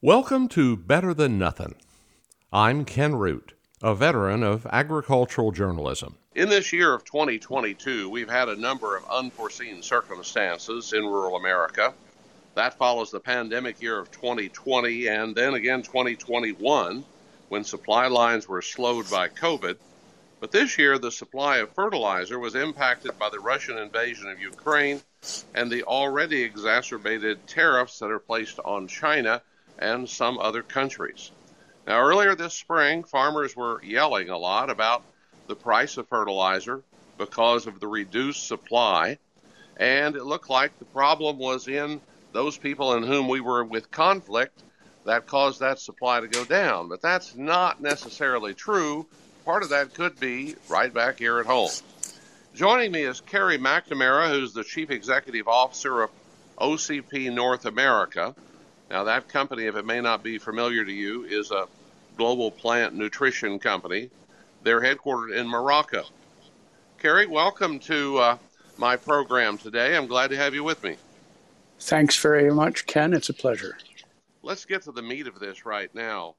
Welcome to Better Than Nothing. I'm Ken Root, a veteran of agricultural journalism. In this year of 2022, we've had a number of unforeseen circumstances in rural America. That follows the pandemic year of 2020 and then again 2021 when supply lines were slowed by COVID. But this year, the supply of fertilizer was impacted by the Russian invasion of Ukraine and the already exacerbated tariffs that are placed on China and some other countries. Now, earlier this spring, farmers were yelling a lot about the price of fertilizer because of the reduced supply, and it looked like the problem was in those people in whom we were with conflict that caused that supply to go down. But that's not necessarily true. Part of that could be right back here at home. Joining me is Kerry McNamara, who's the Chief Executive Officer of OCP North America. Now, that company, if it may not be familiar to you, is a global plant nutrition company. They're headquartered in Morocco. Kerry, welcome to uh, my program today. I'm glad to have you with me. Thanks very much, Ken. It's a pleasure. Let's get to the meat of this right now.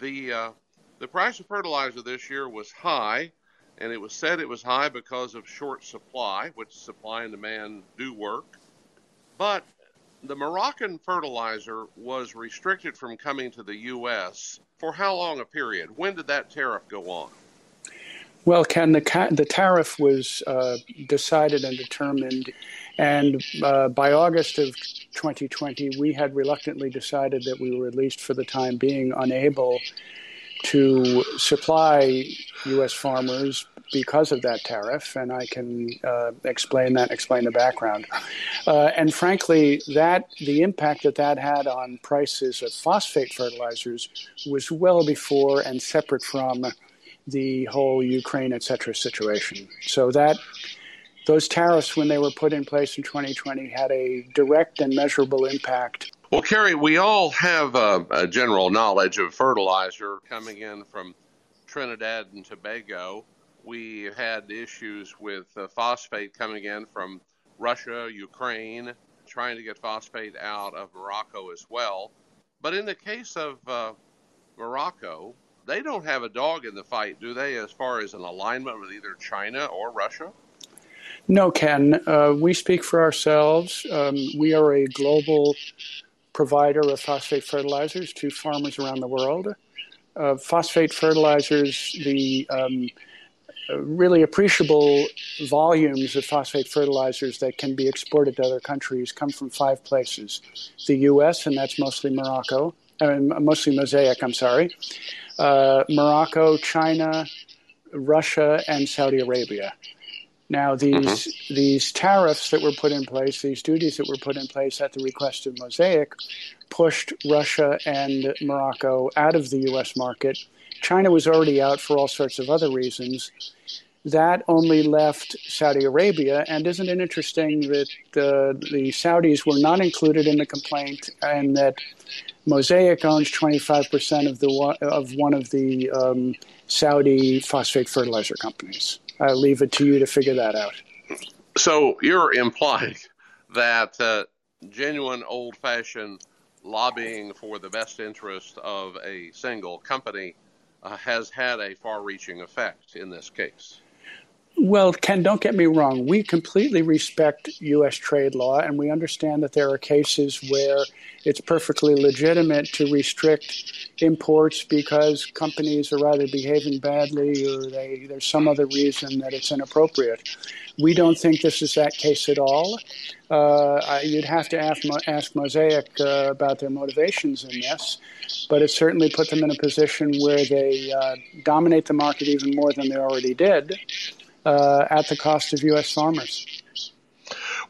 The uh, the price of fertilizer this year was high, and it was said it was high because of short supply, which supply and demand do work. But the Moroccan fertilizer was restricted from coming to the U.S. for how long a period? When did that tariff go on? Well, Ken, the, the tariff was uh, decided and determined and uh, by August of 2020, we had reluctantly decided that we were, at least for the time being, unable to supply U.S. farmers because of that tariff, and I can uh, explain that, explain the background. Uh, and frankly, that the impact that that had on prices of phosphate fertilizers was well before and separate from the whole Ukraine, et cetera, situation. So that those tariffs, when they were put in place in 2020, had a direct and measurable impact. Well, Kerry, we all have a, a general knowledge of fertilizer coming in from Trinidad and Tobago. We had issues with uh, phosphate coming in from Russia, Ukraine, trying to get phosphate out of Morocco as well. But in the case of uh, Morocco, they don't have a dog in the fight, do they, as far as an alignment with either China or Russia? No, Ken. Uh, we speak for ourselves. Um, we are a global provider of phosphate fertilizers to farmers around the world. Uh, phosphate fertilizers, the um, really appreciable volumes of phosphate fertilizers that can be exported to other countries come from five places the US, and that's mostly Morocco, uh, mostly Mosaic, I'm sorry, uh, Morocco, China, Russia, and Saudi Arabia. Now, these mm-hmm. these tariffs that were put in place, these duties that were put in place at the request of Mosaic, pushed Russia and Morocco out of the U.S. market. China was already out for all sorts of other reasons. That only left Saudi Arabia, and isn't it interesting that uh, the Saudis were not included in the complaint, and that Mosaic owns 25% of the of one of the um, Saudi phosphate fertilizer companies? I leave it to you to figure that out. So you're implying that uh, genuine old fashioned lobbying for the best interest of a single company uh, has had a far reaching effect in this case. Well, Ken, don't get me wrong. We completely respect U.S. trade law, and we understand that there are cases where it's perfectly legitimate to restrict imports because companies are either behaving badly or they, there's some other reason that it's inappropriate. We don't think this is that case at all. Uh, you'd have to ask, ask Mosaic uh, about their motivations in this, but it certainly put them in a position where they uh, dominate the market even more than they already did uh, at the cost of U.S. farmers.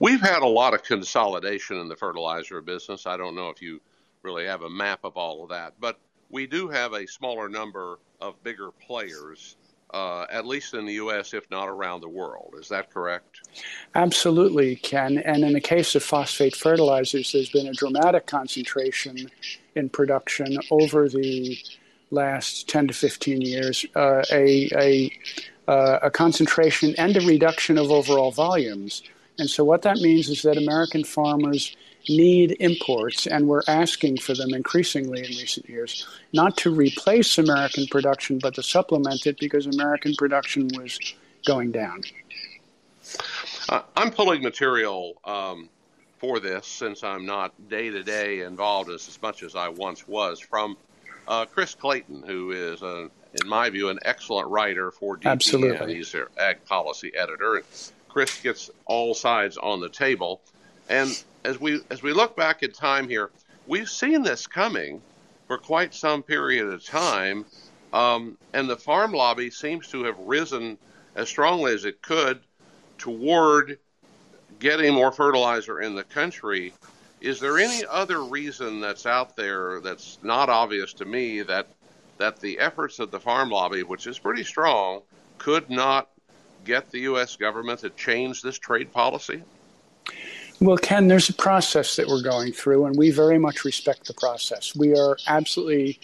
We've had a lot of consolidation in the fertilizer business. I don't know if you really have a map of all of that, but we do have a smaller number of bigger players, uh, at least in the U.S., if not around the world. Is that correct? Absolutely, Ken. And in the case of phosphate fertilizers, there's been a dramatic concentration in production over the last 10 to 15 years. Uh, a, a uh, a concentration and a reduction of overall volumes. And so, what that means is that American farmers need imports, and we're asking for them increasingly in recent years, not to replace American production, but to supplement it because American production was going down. Uh, I'm pulling material um, for this since I'm not day to day involved as, as much as I once was from uh, Chris Clayton, who is, a, in my view, an excellent writer for DTN. Absolutely. He's their ag policy editor. And Chris gets all sides on the table. And as we as we look back in time here, we've seen this coming for quite some period of time, um, and the farm lobby seems to have risen as strongly as it could toward getting more fertilizer in the country. Is there any other reason that's out there that's not obvious to me that that the efforts of the farm lobby, which is pretty strong, could not get the U.S. government to change this trade policy? Well, Ken, there's a process that we're going through, and we very much respect the process. We are absolutely,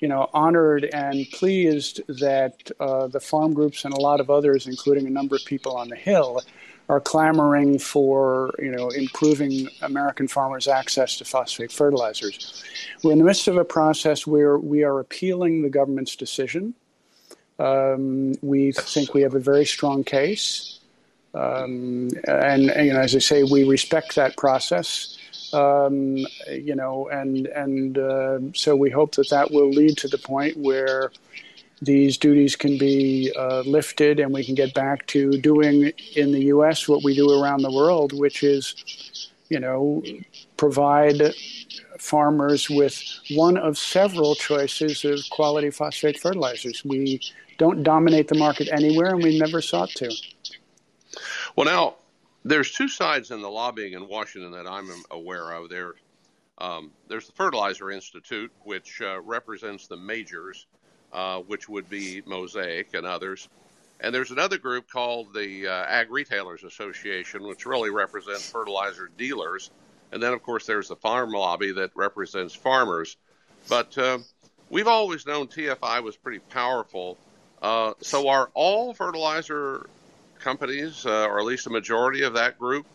you know, honored and pleased that uh, the farm groups and a lot of others, including a number of people on the Hill, are clamoring for, you know, improving American farmers' access to phosphate fertilizers. We're in the midst of a process where we are appealing the government's decision. Um, we think we have a very strong case. Um, and, you know, as I say, we respect that process. Um, you know, and and uh, so we hope that that will lead to the point where these duties can be uh, lifted, and we can get back to doing in the U.S. what we do around the world, which is, you know, provide farmers with one of several choices of quality phosphate fertilizers. We don't dominate the market anywhere, and we never sought to. Well, now there's two sides in the lobbying in Washington that I'm aware of. There, um, there's the Fertilizer Institute, which uh, represents the majors, uh, which would be Mosaic and others. And there's another group called the uh, Ag Retailers Association, which really represents fertilizer dealers. And then, of course, there's the Farm Lobby that represents farmers. But uh, we've always known TFI was pretty powerful. Uh, so, are all fertilizer companies, uh, or at least a majority of that group,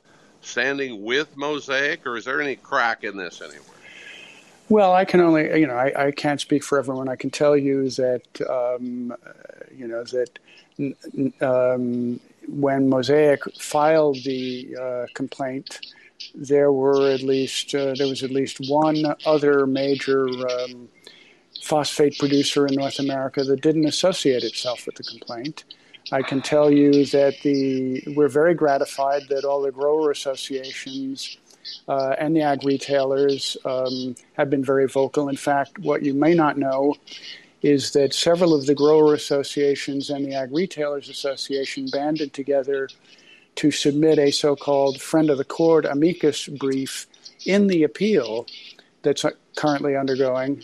standing with Mosaic, or is there any crack in this anywhere? Well, I can only, you know, I, I can't speak for everyone. I can tell you that, um, you know, that um, when Mosaic filed the uh, complaint, there were at least uh, there was at least one other major um, phosphate producer in North America that didn't associate itself with the complaint. I can tell you that the we're very gratified that all the grower associations uh, and the ag retailers um, have been very vocal. In fact, what you may not know is that several of the grower associations and the ag retailers association banded together to submit a so-called friend of the court amicus brief in the appeal that's currently undergoing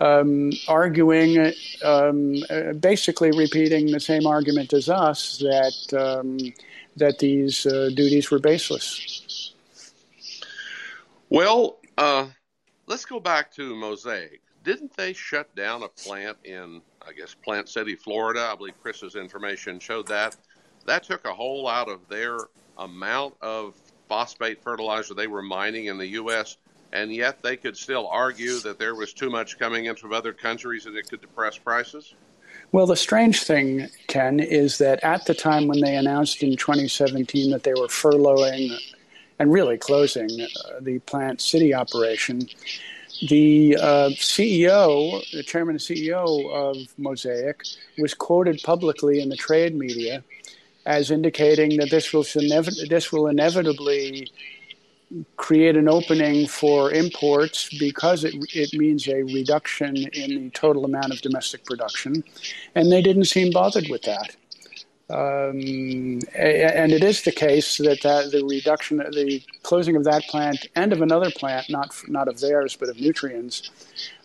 um, arguing, um, uh, basically repeating the same argument as us that um, that these uh, duties were baseless. Well, uh, let's go back to Mosaic. Didn't they shut down a plant in, I guess, Plant City, Florida? I believe Chris's information showed that. That took a hole out of their amount of phosphate fertilizer they were mining in the U.S and yet they could still argue that there was too much coming in from other countries and it could depress prices? Well, the strange thing, Ken, is that at the time when they announced in 2017 that they were furloughing and really closing uh, the plant city operation, the uh, CEO, the chairman and CEO of Mosaic, was quoted publicly in the trade media as indicating that this will, this will inevitably create an opening for imports because it, it means a reduction in the total amount of domestic production. And they didn't seem bothered with that. Um, and it is the case that, that the reduction, the closing of that plant and of another plant, not not of theirs but of Nutrien's,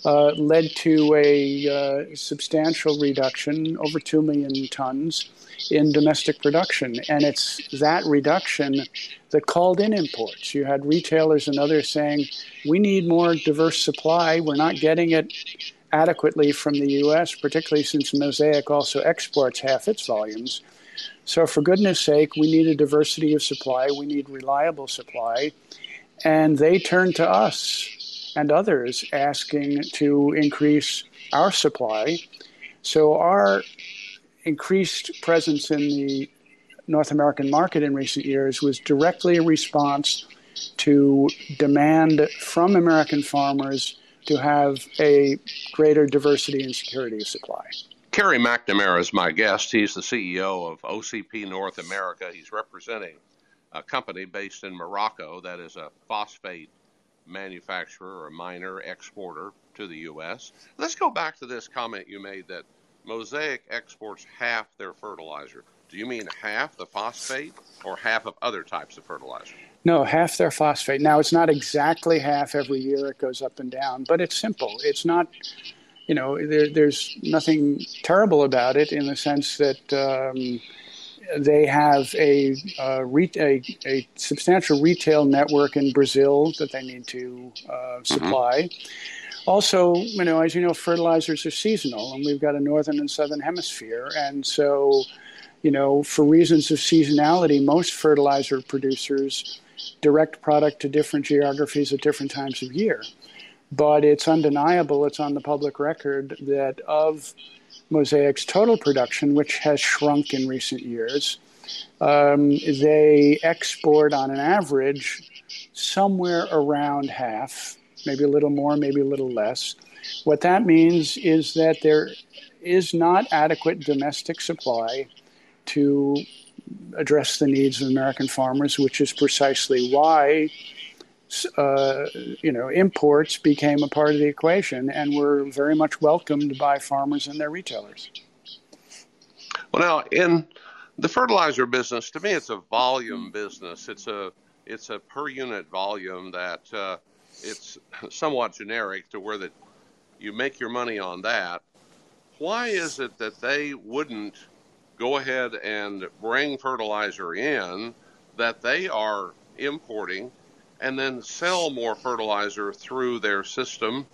uh, led to a uh, substantial reduction, over two million tons, in domestic production. And it's that reduction that called in imports. You had retailers and others saying, we need more diverse supply. We're not getting it adequately from the U.S., particularly since Mosaic also exports half its volumes. So, for goodness sake, we need a diversity of supply. We need reliable supply. And they turn to us and others asking to increase our supply. So our increased presence in the North American market in recent years was directly a response to demand from American farmers to have a greater diversity and security of supply. Kerry McNamara is my guest. He's the CEO of OCP North America. He's representing a company based in Morocco that is a phosphate manufacturer or miner exporter to the U.S. Let's go back to this comment you made that Mosaic exports half their fertilizer. Do you mean half the phosphate or half of other types of fertilizer? No, half their phosphate. Now, it's not exactly half every year, it goes up and down, but it's simple. It's not, you know, there, there's nothing terrible about it in the sense that. Um, they have a, uh, re- a, a, substantial retail network in Brazil that they need to uh, mm-hmm. supply. Mm-hmm. Also, you know, as you know, fertilizers are seasonal, and we've got a northern and southern hemisphere, and so, you know, for reasons of seasonality, most fertilizer producers direct product to different geographies at different times of year. But it's undeniable, it's on the public record that of Mosaic's total production, which has shrunk in recent years, um, they export on an average somewhere around half, maybe a little more, maybe a little less. What that means is that there is not adequate domestic supply to address the needs of American farmers, which is precisely why uh, you know imports became a part of the equation and were very much welcomed by farmers and their retailers. Well, now in the fertilizer business, to me, it's a volume business. It's a it's a per unit volume that uh, it's somewhat generic to where that you make your money on that. Why is it that they wouldn't go ahead and bring fertilizer in that they are importing and then sell more fertilizer through their system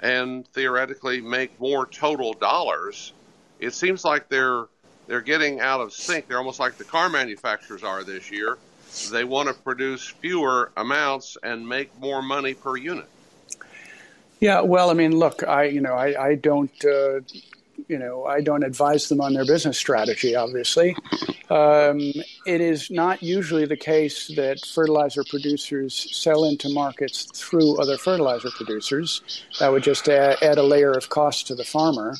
and theoretically make more total dollars. It seems like they're they're getting out of sync. They're almost like the car manufacturers are this year. They want to produce fewer amounts and make more money per unit. Yeah, well, I mean, look, I you know I I don't uh, you know, I don't advise them on their business strategy, obviously. Um, it is not usually the case that fertilizer producers sell into markets through other fertilizer producers. That would just add, add a layer of cost to the farmer.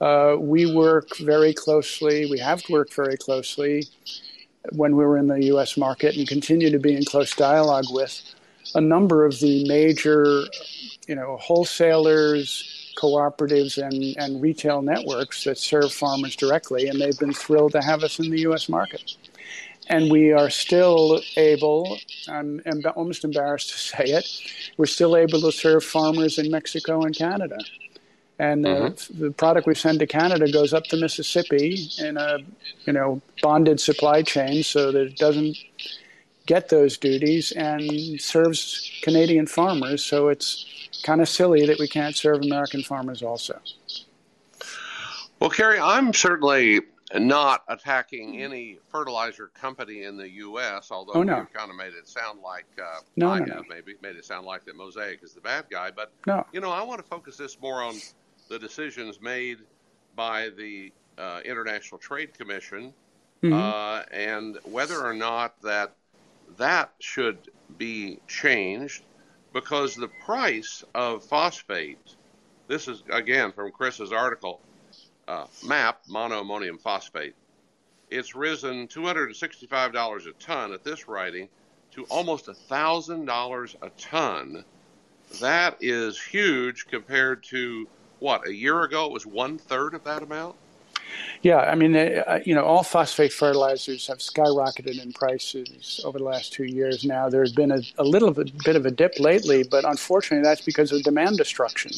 Uh, we work very closely, we have worked very closely when we were in the U.S. market and continue to be in close dialogue with a number of the major, you know, wholesalers, cooperatives and, and retail networks that serve farmers directly, and they've been thrilled to have us in the U.S. market. And we are still able, I'm, I'm almost embarrassed to say it, we're still able to serve farmers in Mexico and Canada. And mm-hmm. the product we send to Canada goes up the Mississippi in a, you know, bonded supply chain so that it doesn't get those duties and serves Canadian farmers. So it's kind of silly that we can't serve American farmers also. Well, Kerry, I'm certainly not attacking any fertilizer company in the U.S., although oh, no. you kind of made it sound like uh, no, I no, have maybe made it sound like that Mosaic is the bad guy. But no. you know, I want to focus this more on the decisions made by the uh, International Trade Commission mm-hmm. uh, and whether or not that that should be changed because the price of phosphate, this is again from Chris's article, uh, MAP, monoammonium phosphate, it's risen $265 a ton at this writing to almost $1,000 a ton. That is huge compared to what, a year ago it was one third of that amount? Yeah, I mean, uh, you know, all phosphate fertilizers have skyrocketed in prices over the last two years now. There's been a, a little bit, of a dip lately, but unfortunately, that's because of demand destruction.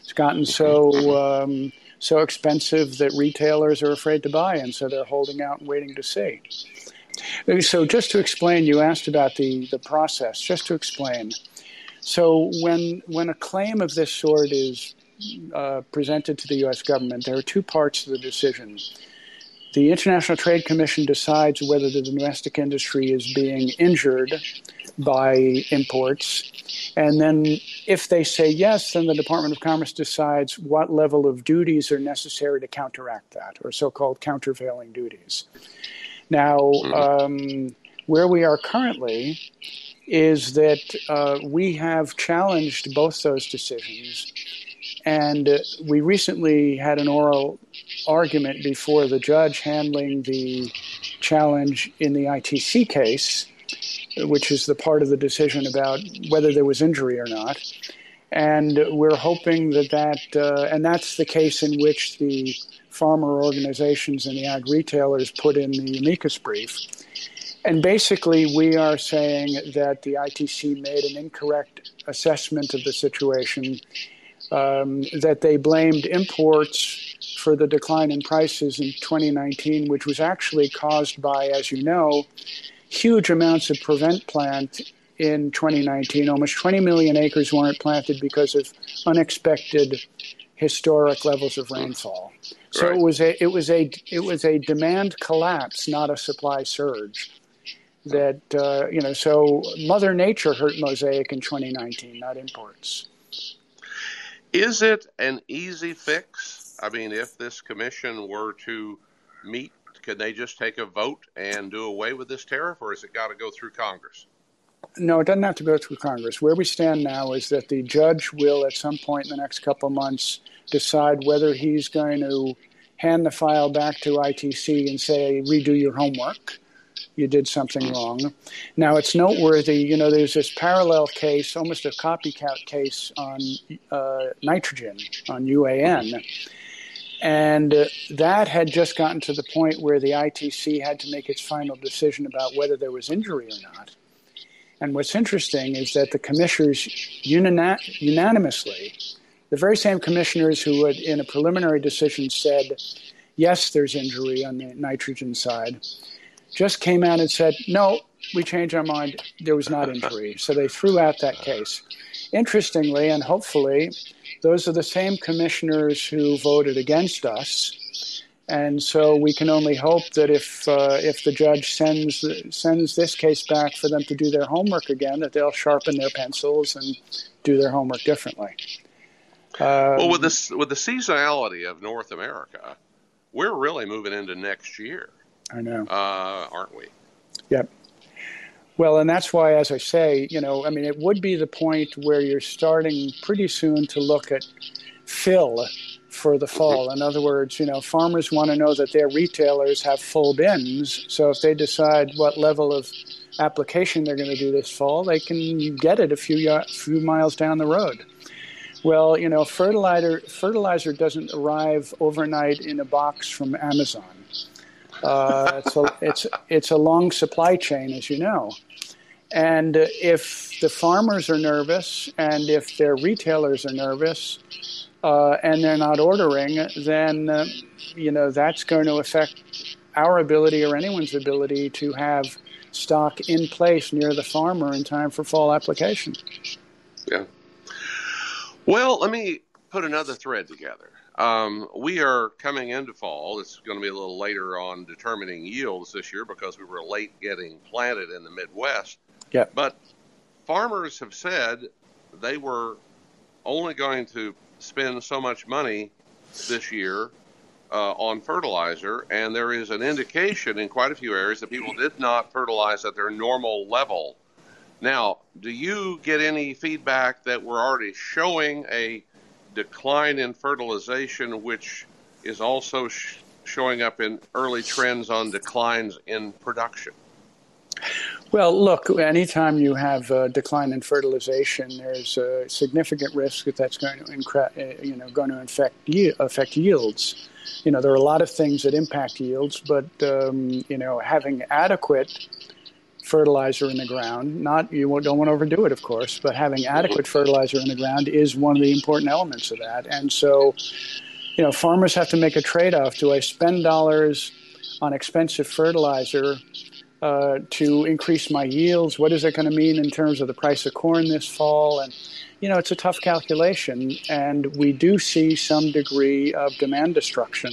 It's gotten so um, so expensive that retailers are afraid to buy, and so they're holding out and waiting to see. So, just to explain, you asked about the, the process. Just to explain, so when when a claim of this sort is uh, presented to the U.S. government, there are two parts to the decision. The International Trade Commission decides whether the domestic industry is being injured by imports. And then if they say yes, then the Department of Commerce decides what level of duties are necessary to counteract that, or so called countervailing duties. Now, mm-hmm. um, where we are currently is that uh, we have challenged both those decisions. And uh, we recently had an oral argument before the judge handling the challenge in the ITC case which is the part of the decision about whether there was injury or not. And we're hoping that that, uh, and that's the case in which the farmer organizations and the ag retailers put in the amicus brief. And basically, we are saying that the ITC made an incorrect assessment of the situation, um, that they blamed imports for the decline in prices in 2019, which was actually caused by, as you know, huge amounts of prevent plant in 2019. Almost 20 million acres weren't planted because of unexpected historic levels of rainfall. So right. it was a it was a it was a demand collapse, not a supply surge. That uh, you know, so Mother Nature hurt Mosaic in 2019, not imports. Is it an easy fix? I mean, if this commission were to meet could they just take a vote and do away with this tariff, or has it got to go through Congress? No, it doesn't have to go through Congress. Where we stand now is that the judge will, at some point in the next couple of months, decide whether he's going to hand the file back to ITC and say, redo your homework. You did something wrong. Now, it's noteworthy, you know, there's this parallel case, almost a copycat case on uh, nitrogen, on UAN and uh, that had just gotten to the point where the ITC had to make its final decision about whether there was injury or not. And what's interesting is that the commissioners unanimously, the very same commissioners who had, in a preliminary decision, said, yes, there's injury on the nitrogen side, just came out and said, no, we changed our mind, there was not injury. So they threw out that case. Interestingly, and hopefully, those are the same commissioners who voted against us. And so we can only hope that if uh, if the judge sends sends this case back for them to do their homework again, that they'll sharpen their pencils and do their homework differently. Um, well, with this with the seasonality of North America, we're really moving into next year. I know, uh, aren't we? Yep. Well, and that's why, as I say, you know, I mean, it would be the point where you're starting pretty soon to look at fill for the fall. In other words, you know, farmers want to know that their retailers have full bins. So if they decide what level of application they're going to do this fall, they can get it a few few miles down the road. Well, you know, fertilizer fertilizer doesn't arrive overnight in a box from Amazon. Uh, it's, a, it's, it's a long supply chain, as you know. And if the farmers are nervous and if their retailers are nervous uh, and they're not ordering, then, uh, you know, that's going to affect our ability or anyone's ability to have stock in place near the farmer in time for fall application. Yeah. Well, let me put another thread together. Um, we are coming into fall. It's going to be a little later on determining yields this year because we were late getting planted in the Midwest. Yeah. But farmers have said they were only going to spend so much money this year uh, on fertilizer, and there is an indication in quite a few areas that people did not fertilize at their normal level. Now, do you get any feedback that we're already showing a decline in fertilization, which is also sh- showing up in early trends on declines in production? Well, look, anytime you have a decline in fertilization, there's a significant risk that that's going to, incre- uh, you know, going to affect, affect yields. You know, there are a lot of things that impact yields, but, um, you know, having adequate fertilizer in the ground. Not you don't want to overdo it, of course, but having adequate fertilizer in the ground is one of the important elements of that. And so, you know, farmers have to make a trade-off: do I spend dollars on expensive fertilizer uh, to increase my yields? What is it going to mean in terms of the price of corn this fall? And you know, it's a tough calculation, and we do see some degree of demand destruction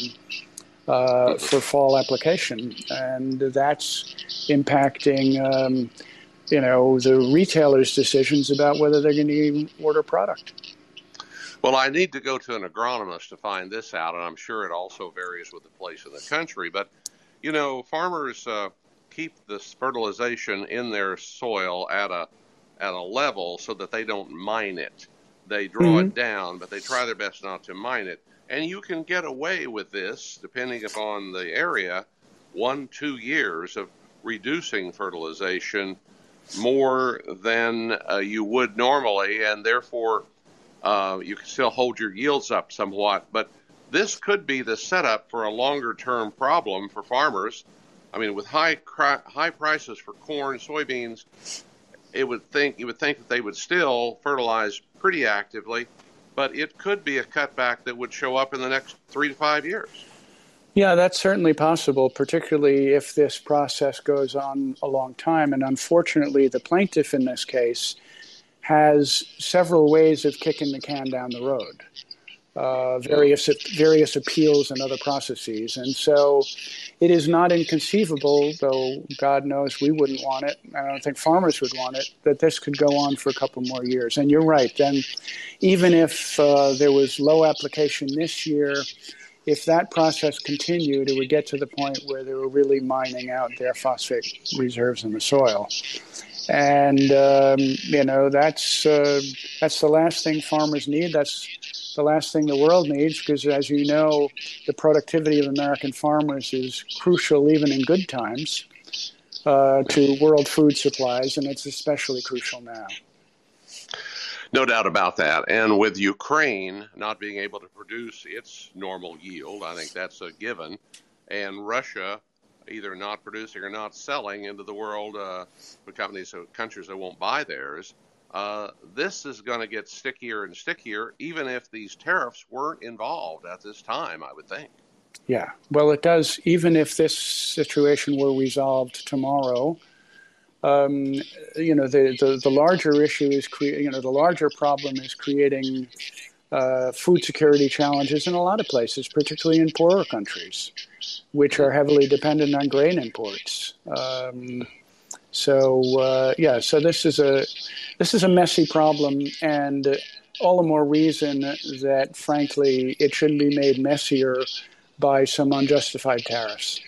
uh, for fall application, and that's impacting um, you know, the retailers' decisions about whether they're going to even order product. Well, I need to go to an agronomist to find this out, and I'm sure it also varies with the place in the country. But, you know, farmers uh, keep this fertilization in their soil at a at a level so that they don't mine it. They draw mm-hmm. it down, but they try their best not to mine it. And you can get away with this, depending upon the area, one, two years of reducing fertilization more than uh, you would normally, and therefore uh, you can still hold your yields up somewhat. But this could be the setup for a longer term problem for farmers. I mean, with high high prices for corn, soybeans, it would think you would think that they would still fertilize pretty actively, but it could be a cutback that would show up in the next three to five years. Yeah, that's certainly possible, particularly if this process goes on a long time. And unfortunately, the plaintiff in this case has several ways of kicking the can down the road, uh, various various appeals and other processes, and so it is not inconceivable, though God knows we wouldn't want it. I don't think farmers would want it that this could go on for a couple more years. And you're right. Then, even if uh, there was low application this year. If that process continued, it would get to the point where they were really mining out their phosphate reserves in the soil and um, you know that's uh, that's the last thing farmers need. That's the last thing the world needs because, as you know, the productivity of American farmers is crucial even in good times uh, to world food supplies, and it's especially crucial now. No doubt about that. And with Ukraine not being able to produce its normal yield, I think that's a given. And Russia either not producing or not selling into the world uh, for companies or countries that won't buy theirs. Uh, this is going to get stickier and stickier, even if these tariffs weren't involved at this time, I would think. Yeah, well, it does. Even if this situation were resolved tomorrow, um, you know, the, the, the larger issue is, cre- you know, the larger problem is creating uh, food security challenges in a lot of places, particularly in poorer countries, which are heavily dependent on grain imports. Um, so uh, yeah, so this is a this is a messy problem, and all the more reason that, frankly, it shouldn't be made messier by some unjustified tariffs.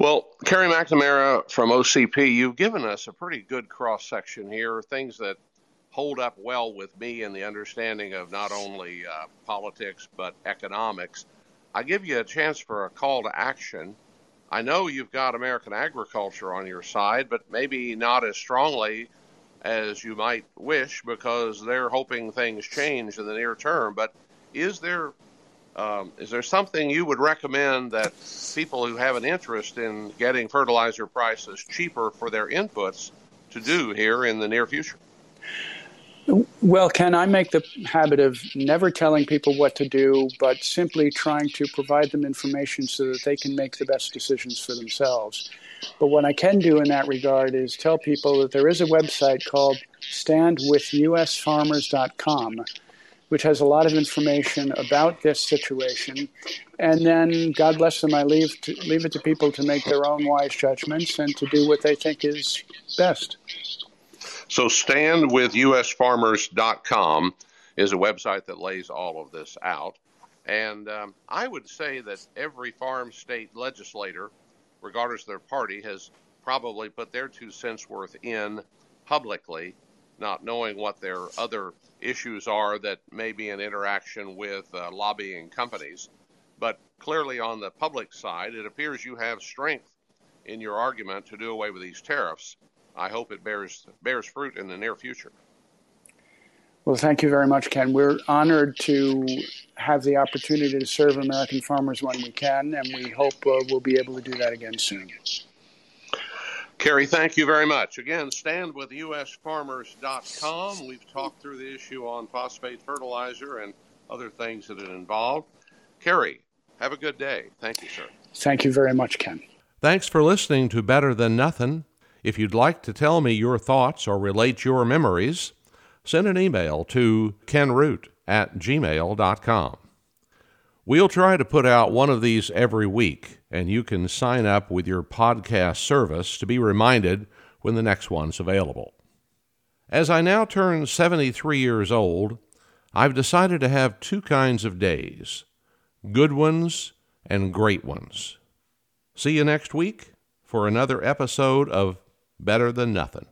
Well, Kerry McNamara from OCP, you've given us a pretty good cross section here, things that hold up well with me in the understanding of not only uh, politics but economics. I give you a chance for a call to action. I know you've got American agriculture on your side, but maybe not as strongly as you might wish because they're hoping things change in the near term. But is there um, is there something you would recommend that people who have an interest in getting fertilizer prices cheaper for their inputs to do here in the near future? Well, Ken, I make the habit of never telling people what to do, but simply trying to provide them information so that they can make the best decisions for themselves. But what I can do in that regard is tell people that there is a website called standwithusfarmers.com, which has a lot of information about this situation. And then, God bless them, I leave, to, leave it to people to make their own wise judgments and to do what they think is best. So standwithusfarmers.com is a website that lays all of this out. And um, I would say that every farm state legislator, regardless of their party, has probably put their two cents worth in publicly, not knowing what their other issues are that may be in interaction with uh, lobbying companies. But clearly, on the public side, it appears you have strength in your argument to do away with these tariffs. I hope it bears bears fruit in the near future. Well, thank you very much, Ken. We're honored to have the opportunity to serve American farmers when we can, and we hope uh, we'll be able to do that again soon. Kerry, thank you very much. Again, stand with standwithusfarmers.com. We've talked through the issue on phosphate fertilizer and other things that it involved. Kerry, have a good day. Thank you, sir. Thank you very much, Ken. Thanks for listening to Better Than Nothing. If you'd like to tell me your thoughts or relate your memories, send an email to kenroot at gmail.com. We'll try to put out one of these every week, and you can sign up with your podcast service to be reminded when the next one's available. As I now turn 73 years old, I've decided to have two kinds of days good ones and great ones. See you next week for another episode of Better Than Nothing.